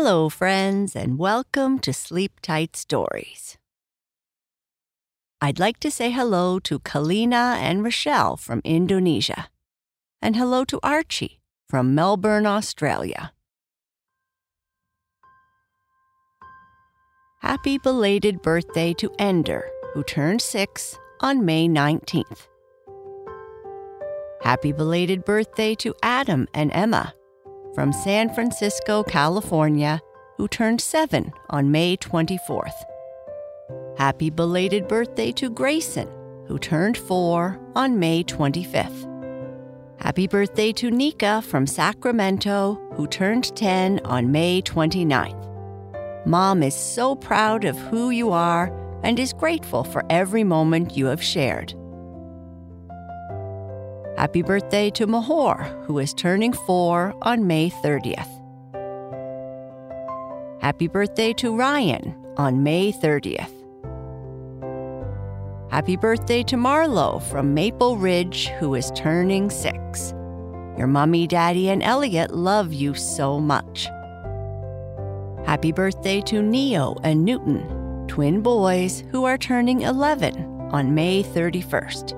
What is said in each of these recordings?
Hello, friends, and welcome to Sleep Tight Stories. I'd like to say hello to Kalina and Rochelle from Indonesia, and hello to Archie from Melbourne, Australia. Happy belated birthday to Ender, who turned six on May 19th. Happy belated birthday to Adam and Emma from San Francisco, California, who turned seven on May 24th. Happy belated birthday to Grayson, who turned four on May 25th. Happy birthday to Nika from Sacramento, who turned 10 on May 29th. Mom is so proud of who you are and is grateful for every moment you have shared. Happy birthday to Mahor, who is turning four on May 30th. Happy birthday to Ryan on May 30th. Happy birthday to Marlo from Maple Ridge, who is turning six. Your mommy, daddy, and Elliot love you so much. Happy birthday to Neo and Newton, twin boys who are turning 11 on May 31st.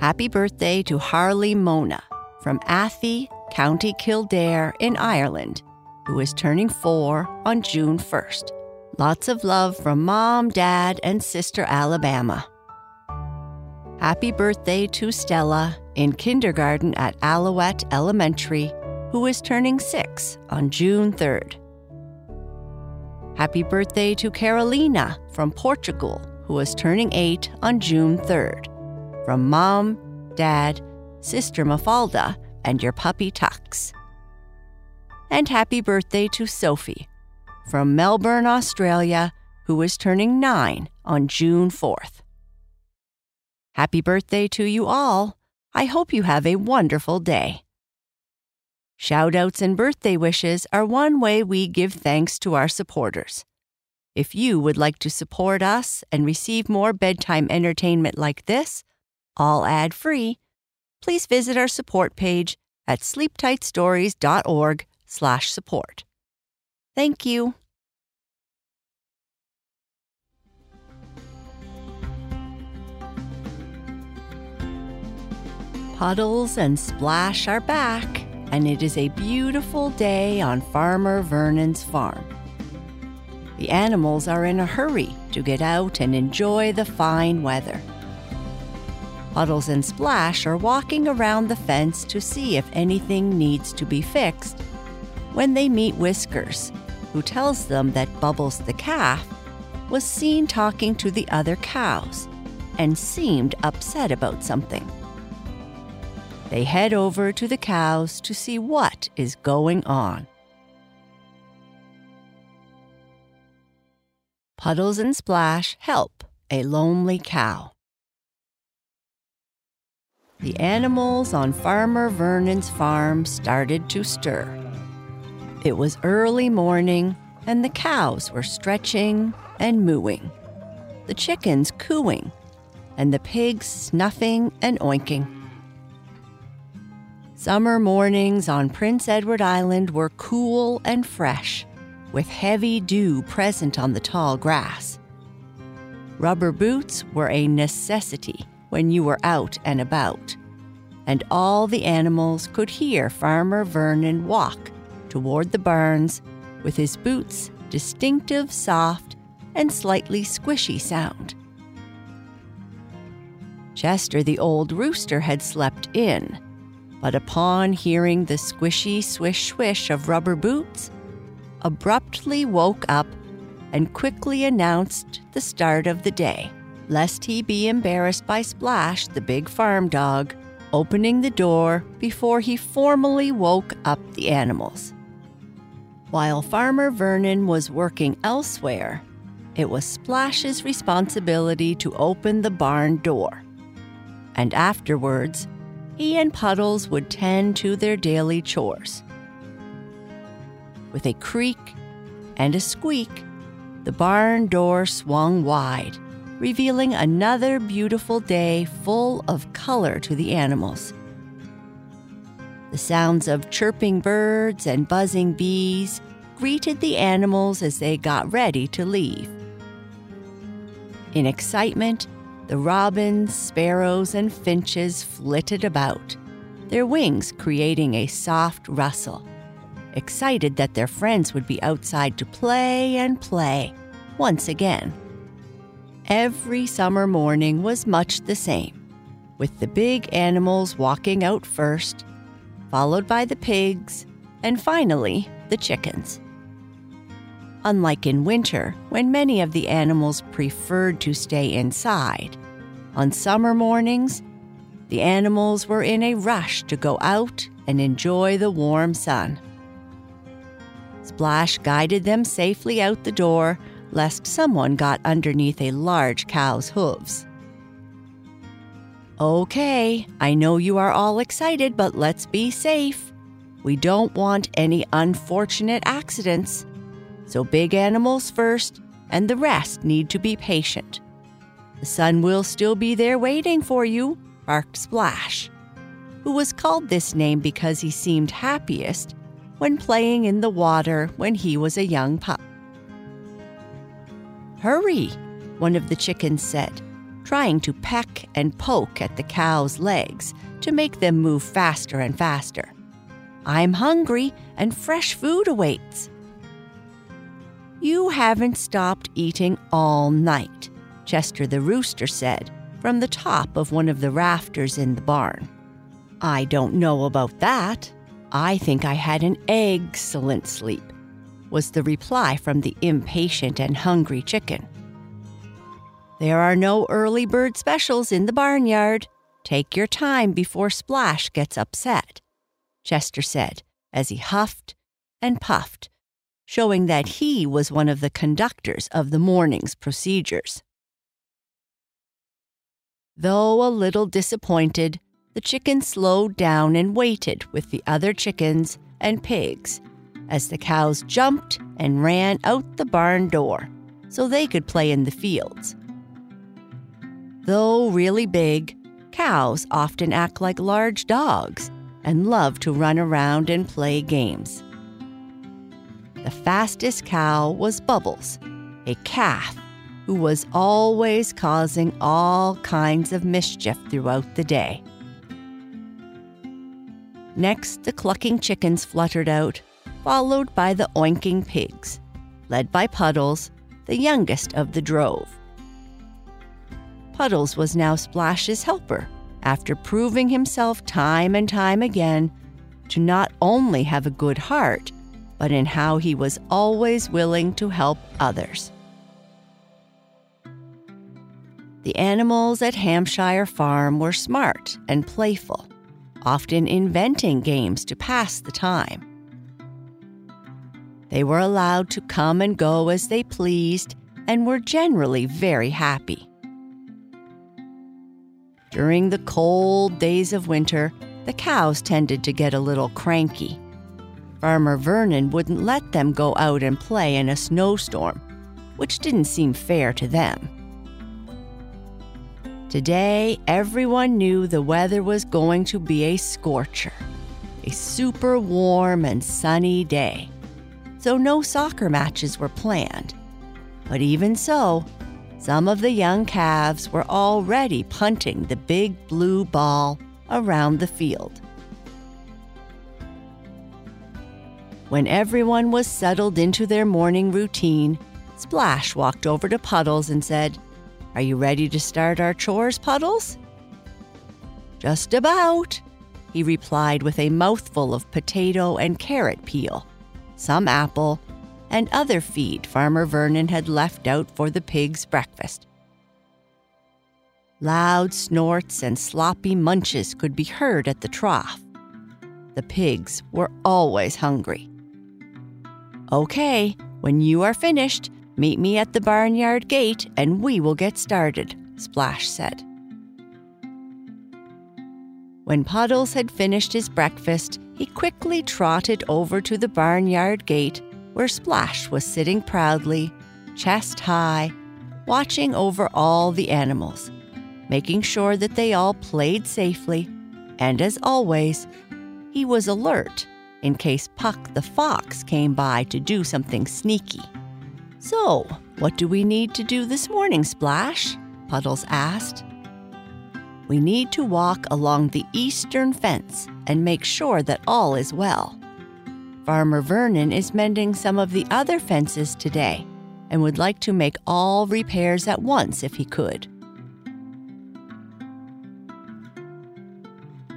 Happy birthday to Harley Mona from Athy, County Kildare in Ireland, who is turning four on June 1st. Lots of love from mom, dad, and sister Alabama. Happy birthday to Stella in kindergarten at Alouette Elementary, who is turning six on June 3rd. Happy birthday to Carolina from Portugal, who is turning eight on June 3rd from mom, dad, sister Mafalda, and your puppy Tux. And happy birthday to Sophie from Melbourne, Australia, who is turning nine on June 4th. Happy birthday to you all. I hope you have a wonderful day. Shoutouts and birthday wishes are one way we give thanks to our supporters. If you would like to support us and receive more bedtime entertainment like this, all ad free, please visit our support page at sleeptightstories.org slash support. Thank you. Puddles and Splash are back, and it is a beautiful day on Farmer Vernon's farm. The animals are in a hurry to get out and enjoy the fine weather. Puddles and Splash are walking around the fence to see if anything needs to be fixed when they meet Whiskers, who tells them that Bubbles the calf was seen talking to the other cows and seemed upset about something. They head over to the cows to see what is going on. Puddles and Splash help a lonely cow. The animals on Farmer Vernon's farm started to stir. It was early morning, and the cows were stretching and mooing, the chickens cooing, and the pigs snuffing and oinking. Summer mornings on Prince Edward Island were cool and fresh, with heavy dew present on the tall grass. Rubber boots were a necessity when you were out and about, and all the animals could hear Farmer Vernon walk toward the barns with his boots' distinctive, soft, and slightly squishy sound. Chester the old rooster had slept in, but upon hearing the squishy swish swish of rubber boots, abruptly woke up and quickly announced the start of the day lest he be embarrassed by Splash, the big farm dog, opening the door before he formally woke up the animals. While Farmer Vernon was working elsewhere, it was Splash's responsibility to open the barn door. And afterwards, he and Puddles would tend to their daily chores. With a creak and a squeak, the barn door swung wide revealing another beautiful day full of color to the animals. The sounds of chirping birds and buzzing bees greeted the animals as they got ready to leave. In excitement, the robins, sparrows, and finches flitted about, their wings creating a soft rustle, excited that their friends would be outside to play and play once again. Every summer morning was much the same, with the big animals walking out first, followed by the pigs, and finally the chickens. Unlike in winter, when many of the animals preferred to stay inside, on summer mornings, the animals were in a rush to go out and enjoy the warm sun. Splash guided them safely out the door, lest someone got underneath a large cow's hooves. Okay, I know you are all excited, but let's be safe. We don't want any unfortunate accidents. So, big animals first, and the rest need to be patient. The sun will still be there waiting for you, barked Splash, who was called this name because he seemed happiest when playing in the water when he was a young pup. Hurry, one of the chickens said, trying to peck and poke at the cow's legs to make them move faster and faster. I'm hungry and fresh food awaits. You haven't stopped eating all night, Chester the rooster said from the top of one of the rafters in the barn. I don't know about that. I think I had an excellent sleep, was the reply from the impatient and hungry chicken. There are no early bird specials in the barnyard. Take your time before Splash gets upset, Chester said as he huffed and puffed, showing that he was one of the conductors of the morning's procedures. Though a little disappointed, the chicken slowed down and waited with the other chickens and pigs as the cows jumped and ran out the barn door so they could play in the fields. Though really big, cows often act like large dogs and love to run around and play games. The fastest cow was Bubbles, a calf who was always causing all kinds of mischief throughout the day. Next, the clucking chickens fluttered out, followed by the oinking pigs, led by Puddles, the youngest of the drove. Puddles was now Splash's helper after proving himself time and time again to not only have a good heart, but in how he was always willing to help others. The animals at Hampshire Farm were smart and playful often inventing games to pass the time. They were allowed to come and go as they pleased and were generally very happy. During the cold days of winter, the cows tended to get a little cranky. Farmer Vernon wouldn't let them go out and play in a snowstorm, which didn't seem fair to them. Today, everyone knew the weather was going to be a scorcher, a super warm and sunny day. So, no soccer matches were planned. But even so, some of the young calves were already punting the big blue ball around the field. When everyone was settled into their morning routine, Splash walked over to Puddles and said, are you ready to start our chores, Puddles? Just about, he replied with a mouthful of potato and carrot peel, some apple, and other feed Farmer Vernon had left out for the pig's breakfast. Loud snorts and sloppy munches could be heard at the trough. The pigs were always hungry. Okay, when you are finished, Meet me at the barnyard gate and we will get started, Splash said. When Puddles had finished his breakfast, he quickly trotted over to the barnyard gate where Splash was sitting proudly, chest high, watching over all the animals, making sure that they all played safely, and as always, he was alert in case Puck the fox came by to do something sneaky. So, what do we need to do this morning, Splash? Puddles asked. We need to walk along the eastern fence and make sure that all is well. Farmer Vernon is mending some of the other fences today and would like to make all repairs at once if he could.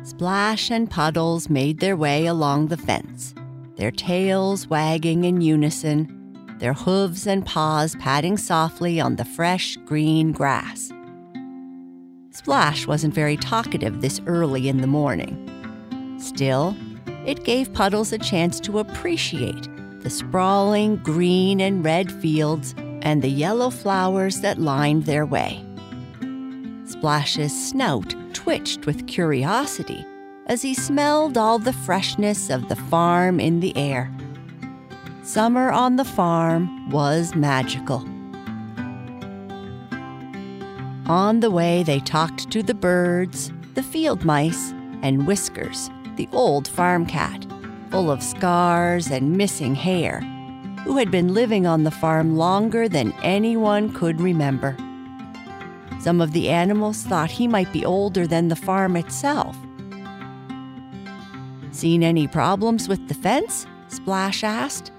Splash and Puddles made their way along the fence, their tails wagging in unison, their hooves and paws patting softly on the fresh green grass. Splash wasn't very talkative this early in the morning. Still, it gave Puddles a chance to appreciate the sprawling green and red fields and the yellow flowers that lined their way. Splash's snout twitched with curiosity as he smelled all the freshness of the farm in the air. Summer on the farm was magical. On the way, they talked to the birds, the field mice, and Whiskers, the old farm cat, full of scars and missing hair, who had been living on the farm longer than anyone could remember. Some of the animals thought he might be older than the farm itself. Seen any problems with the fence? Splash asked.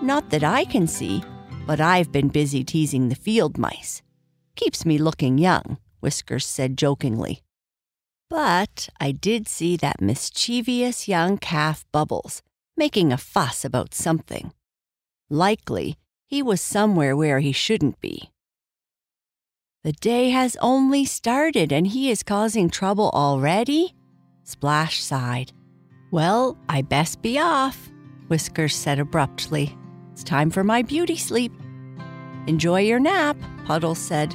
Not that I can see, but I've been busy teasing the field mice. Keeps me looking young, Whiskers said jokingly. But I did see that mischievous young calf Bubbles making a fuss about something. Likely, he was somewhere where he shouldn't be. The day has only started and he is causing trouble already? Splash sighed. Well, I best be off, Whiskers said abruptly. It's time for my beauty sleep. Enjoy your nap, Puddles said.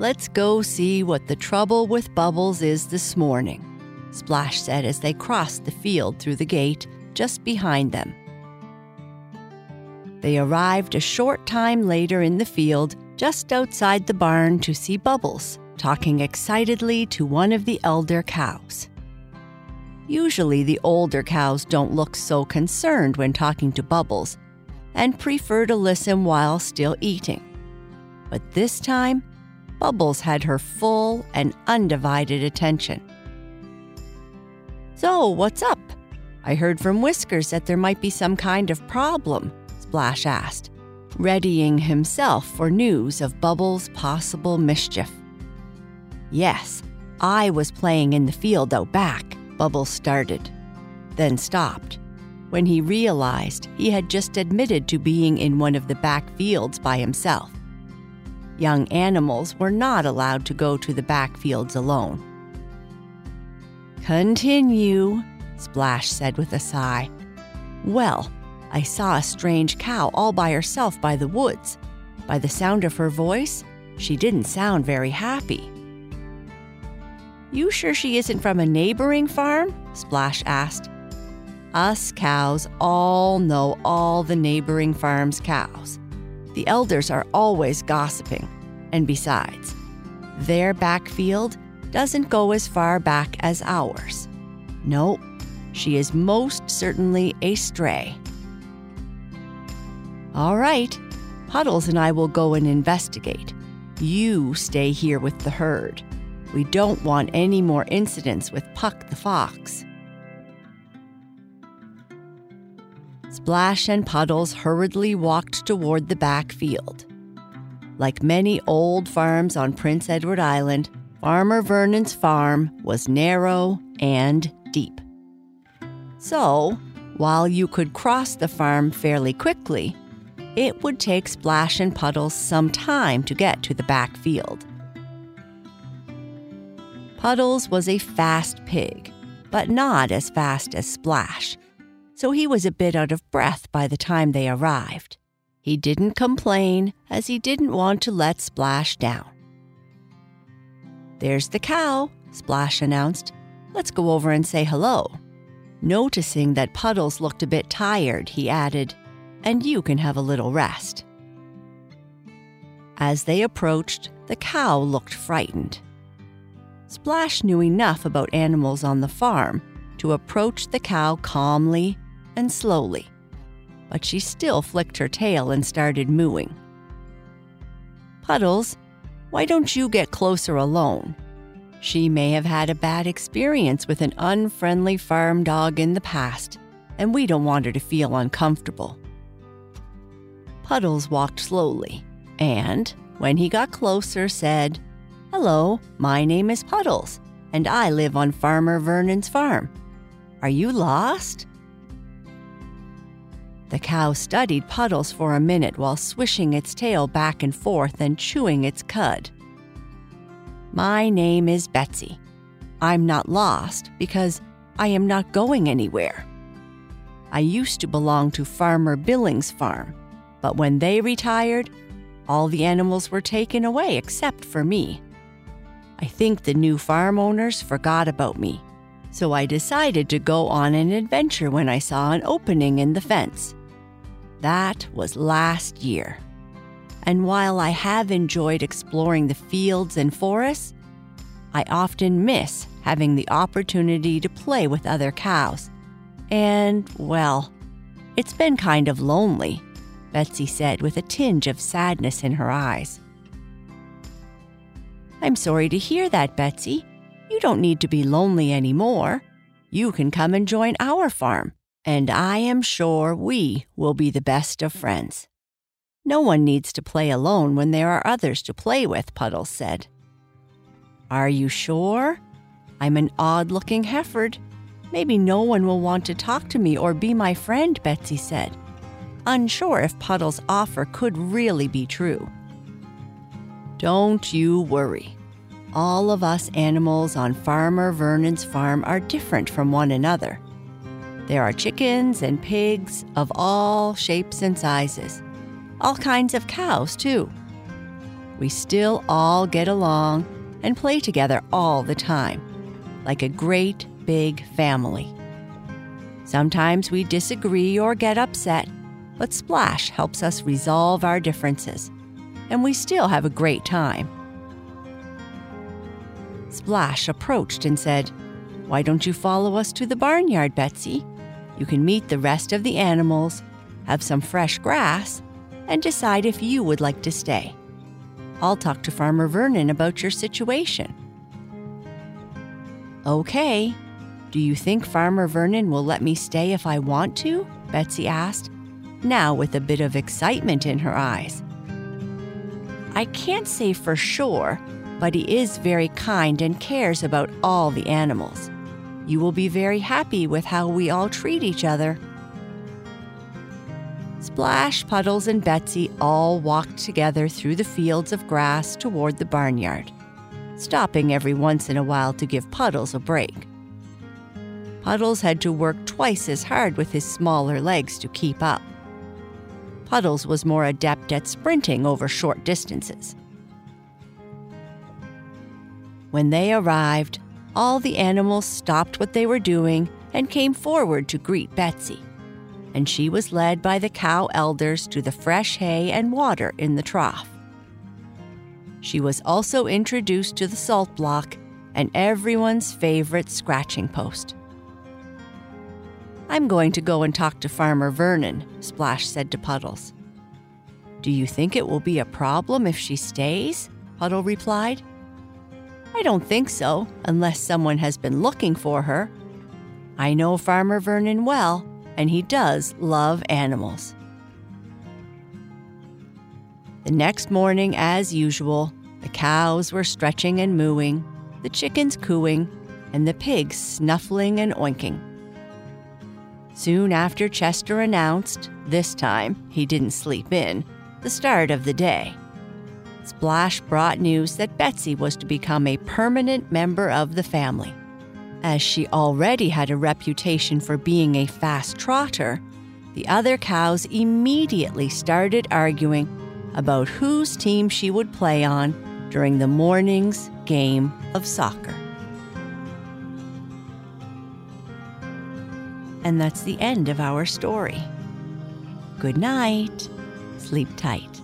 Let's go see what the trouble with Bubbles is this morning, Splash said as they crossed the field through the gate just behind them. They arrived a short time later in the field just outside the barn to see Bubbles, talking excitedly to one of the elder cows. Usually, the older cows don't look so concerned when talking to Bubbles and prefer to listen while still eating. But this time, Bubbles had her full and undivided attention. So, what's up? I heard from Whiskers that there might be some kind of problem, Splash asked readying himself for news of Bubbles' possible mischief. Yes, I was playing in the field out back, Bubbles started, then stopped when he realized he had just admitted to being in one of the back fields by himself. Young animals were not allowed to go to the back fields alone. Continue, Splash said with a sigh. Well, I saw a strange cow all by herself by the woods. By the sound of her voice, she didn't sound very happy. You sure she isn't from a neighboring farm? Splash asked. Us cows all know all the neighboring farms' cows. The elders are always gossiping. And besides, their backfield doesn't go as far back as ours. No, she is most certainly a stray. All right, Puddles and I will go and investigate. You stay here with the herd. We don't want any more incidents with Puck the fox. Splash and Puddles hurriedly walked toward the back field. Like many old farms on Prince Edward Island, Farmer Vernon's farm was narrow and deep. So, while you could cross the farm fairly quickly, it would take Splash and Puddles some time to get to the back field. Puddles was a fast pig, but not as fast as Splash, so he was a bit out of breath by the time they arrived. He didn't complain, as he didn't want to let Splash down. There's the cow, Splash announced. Let's go over and say hello. Noticing that Puddles looked a bit tired, he added, and you can have a little rest. As they approached, the cow looked frightened. Splash knew enough about animals on the farm to approach the cow calmly and slowly, but she still flicked her tail and started mooing. Puddles, why don't you get closer alone? She may have had a bad experience with an unfriendly farm dog in the past, and we don't want her to feel uncomfortable. Puddles walked slowly and, when he got closer, said, Hello, my name is Puddles, and I live on Farmer Vernon's farm. Are you lost? The cow studied Puddles for a minute while swishing its tail back and forth and chewing its cud. My name is Betsy. I'm not lost because I am not going anywhere. I used to belong to Farmer Billings' farm, but when they retired, all the animals were taken away except for me. I think the new farm owners forgot about me, so I decided to go on an adventure when I saw an opening in the fence. That was last year. And while I have enjoyed exploring the fields and forests, I often miss having the opportunity to play with other cows. And, well, it's been kind of lonely, Betsy said with a tinge of sadness in her eyes. I'm sorry to hear that, Betsy. You don't need to be lonely anymore. You can come and join our farm, and I am sure we will be the best of friends. No one needs to play alone when there are others to play with, Puddles said. Are you sure? I'm an odd looking Hereford. Maybe no one will want to talk to me or be my friend, Betsy said, unsure if Puddle's offer could really be true. Don't you worry. All of us animals on Farmer Vernon's farm are different from one another. There are chickens and pigs of all shapes and sizes, all kinds of cows, too. We still all get along and play together all the time, like a great big family. Sometimes we disagree or get upset, but Splash helps us resolve our differences and we still have a great time. Splash approached and said, Why don't you follow us to the barnyard, Betsy? You can meet the rest of the animals, have some fresh grass, and decide if you would like to stay. I'll talk to Farmer Vernon about your situation. Okay. Do you think Farmer Vernon will let me stay if I want to? Betsy asked, now with a bit of excitement in her eyes. I can't say for sure, but he is very kind and cares about all the animals. You will be very happy with how we all treat each other. Splash, Puddles, and Betsy all walked together through the fields of grass toward the barnyard, stopping every once in a while to give Puddles a break. Puddles had to work twice as hard with his smaller legs to keep up. Puddles was more adept at sprinting over short distances. When they arrived, all the animals stopped what they were doing and came forward to greet Betsy, and she was led by the cow elders to the fresh hay and water in the trough. She was also introduced to the salt block and everyone's favorite scratching post. I'm going to go and talk to Farmer Vernon, Splash said to Puddles. Do you think it will be a problem if she stays? Puddle replied. I don't think so, unless someone has been looking for her. I know Farmer Vernon well, and he does love animals. The next morning, as usual, the cows were stretching and mooing, the chickens cooing, and the pigs snuffling and oinking. Soon after Chester announced, this time he didn't sleep in, the start of the day. Splash brought news that Betsy was to become a permanent member of the family. As she already had a reputation for being a fast trotter, the other cows immediately started arguing about whose team she would play on during the morning's game of soccer. And that's the end of our story. Good night. Sleep tight.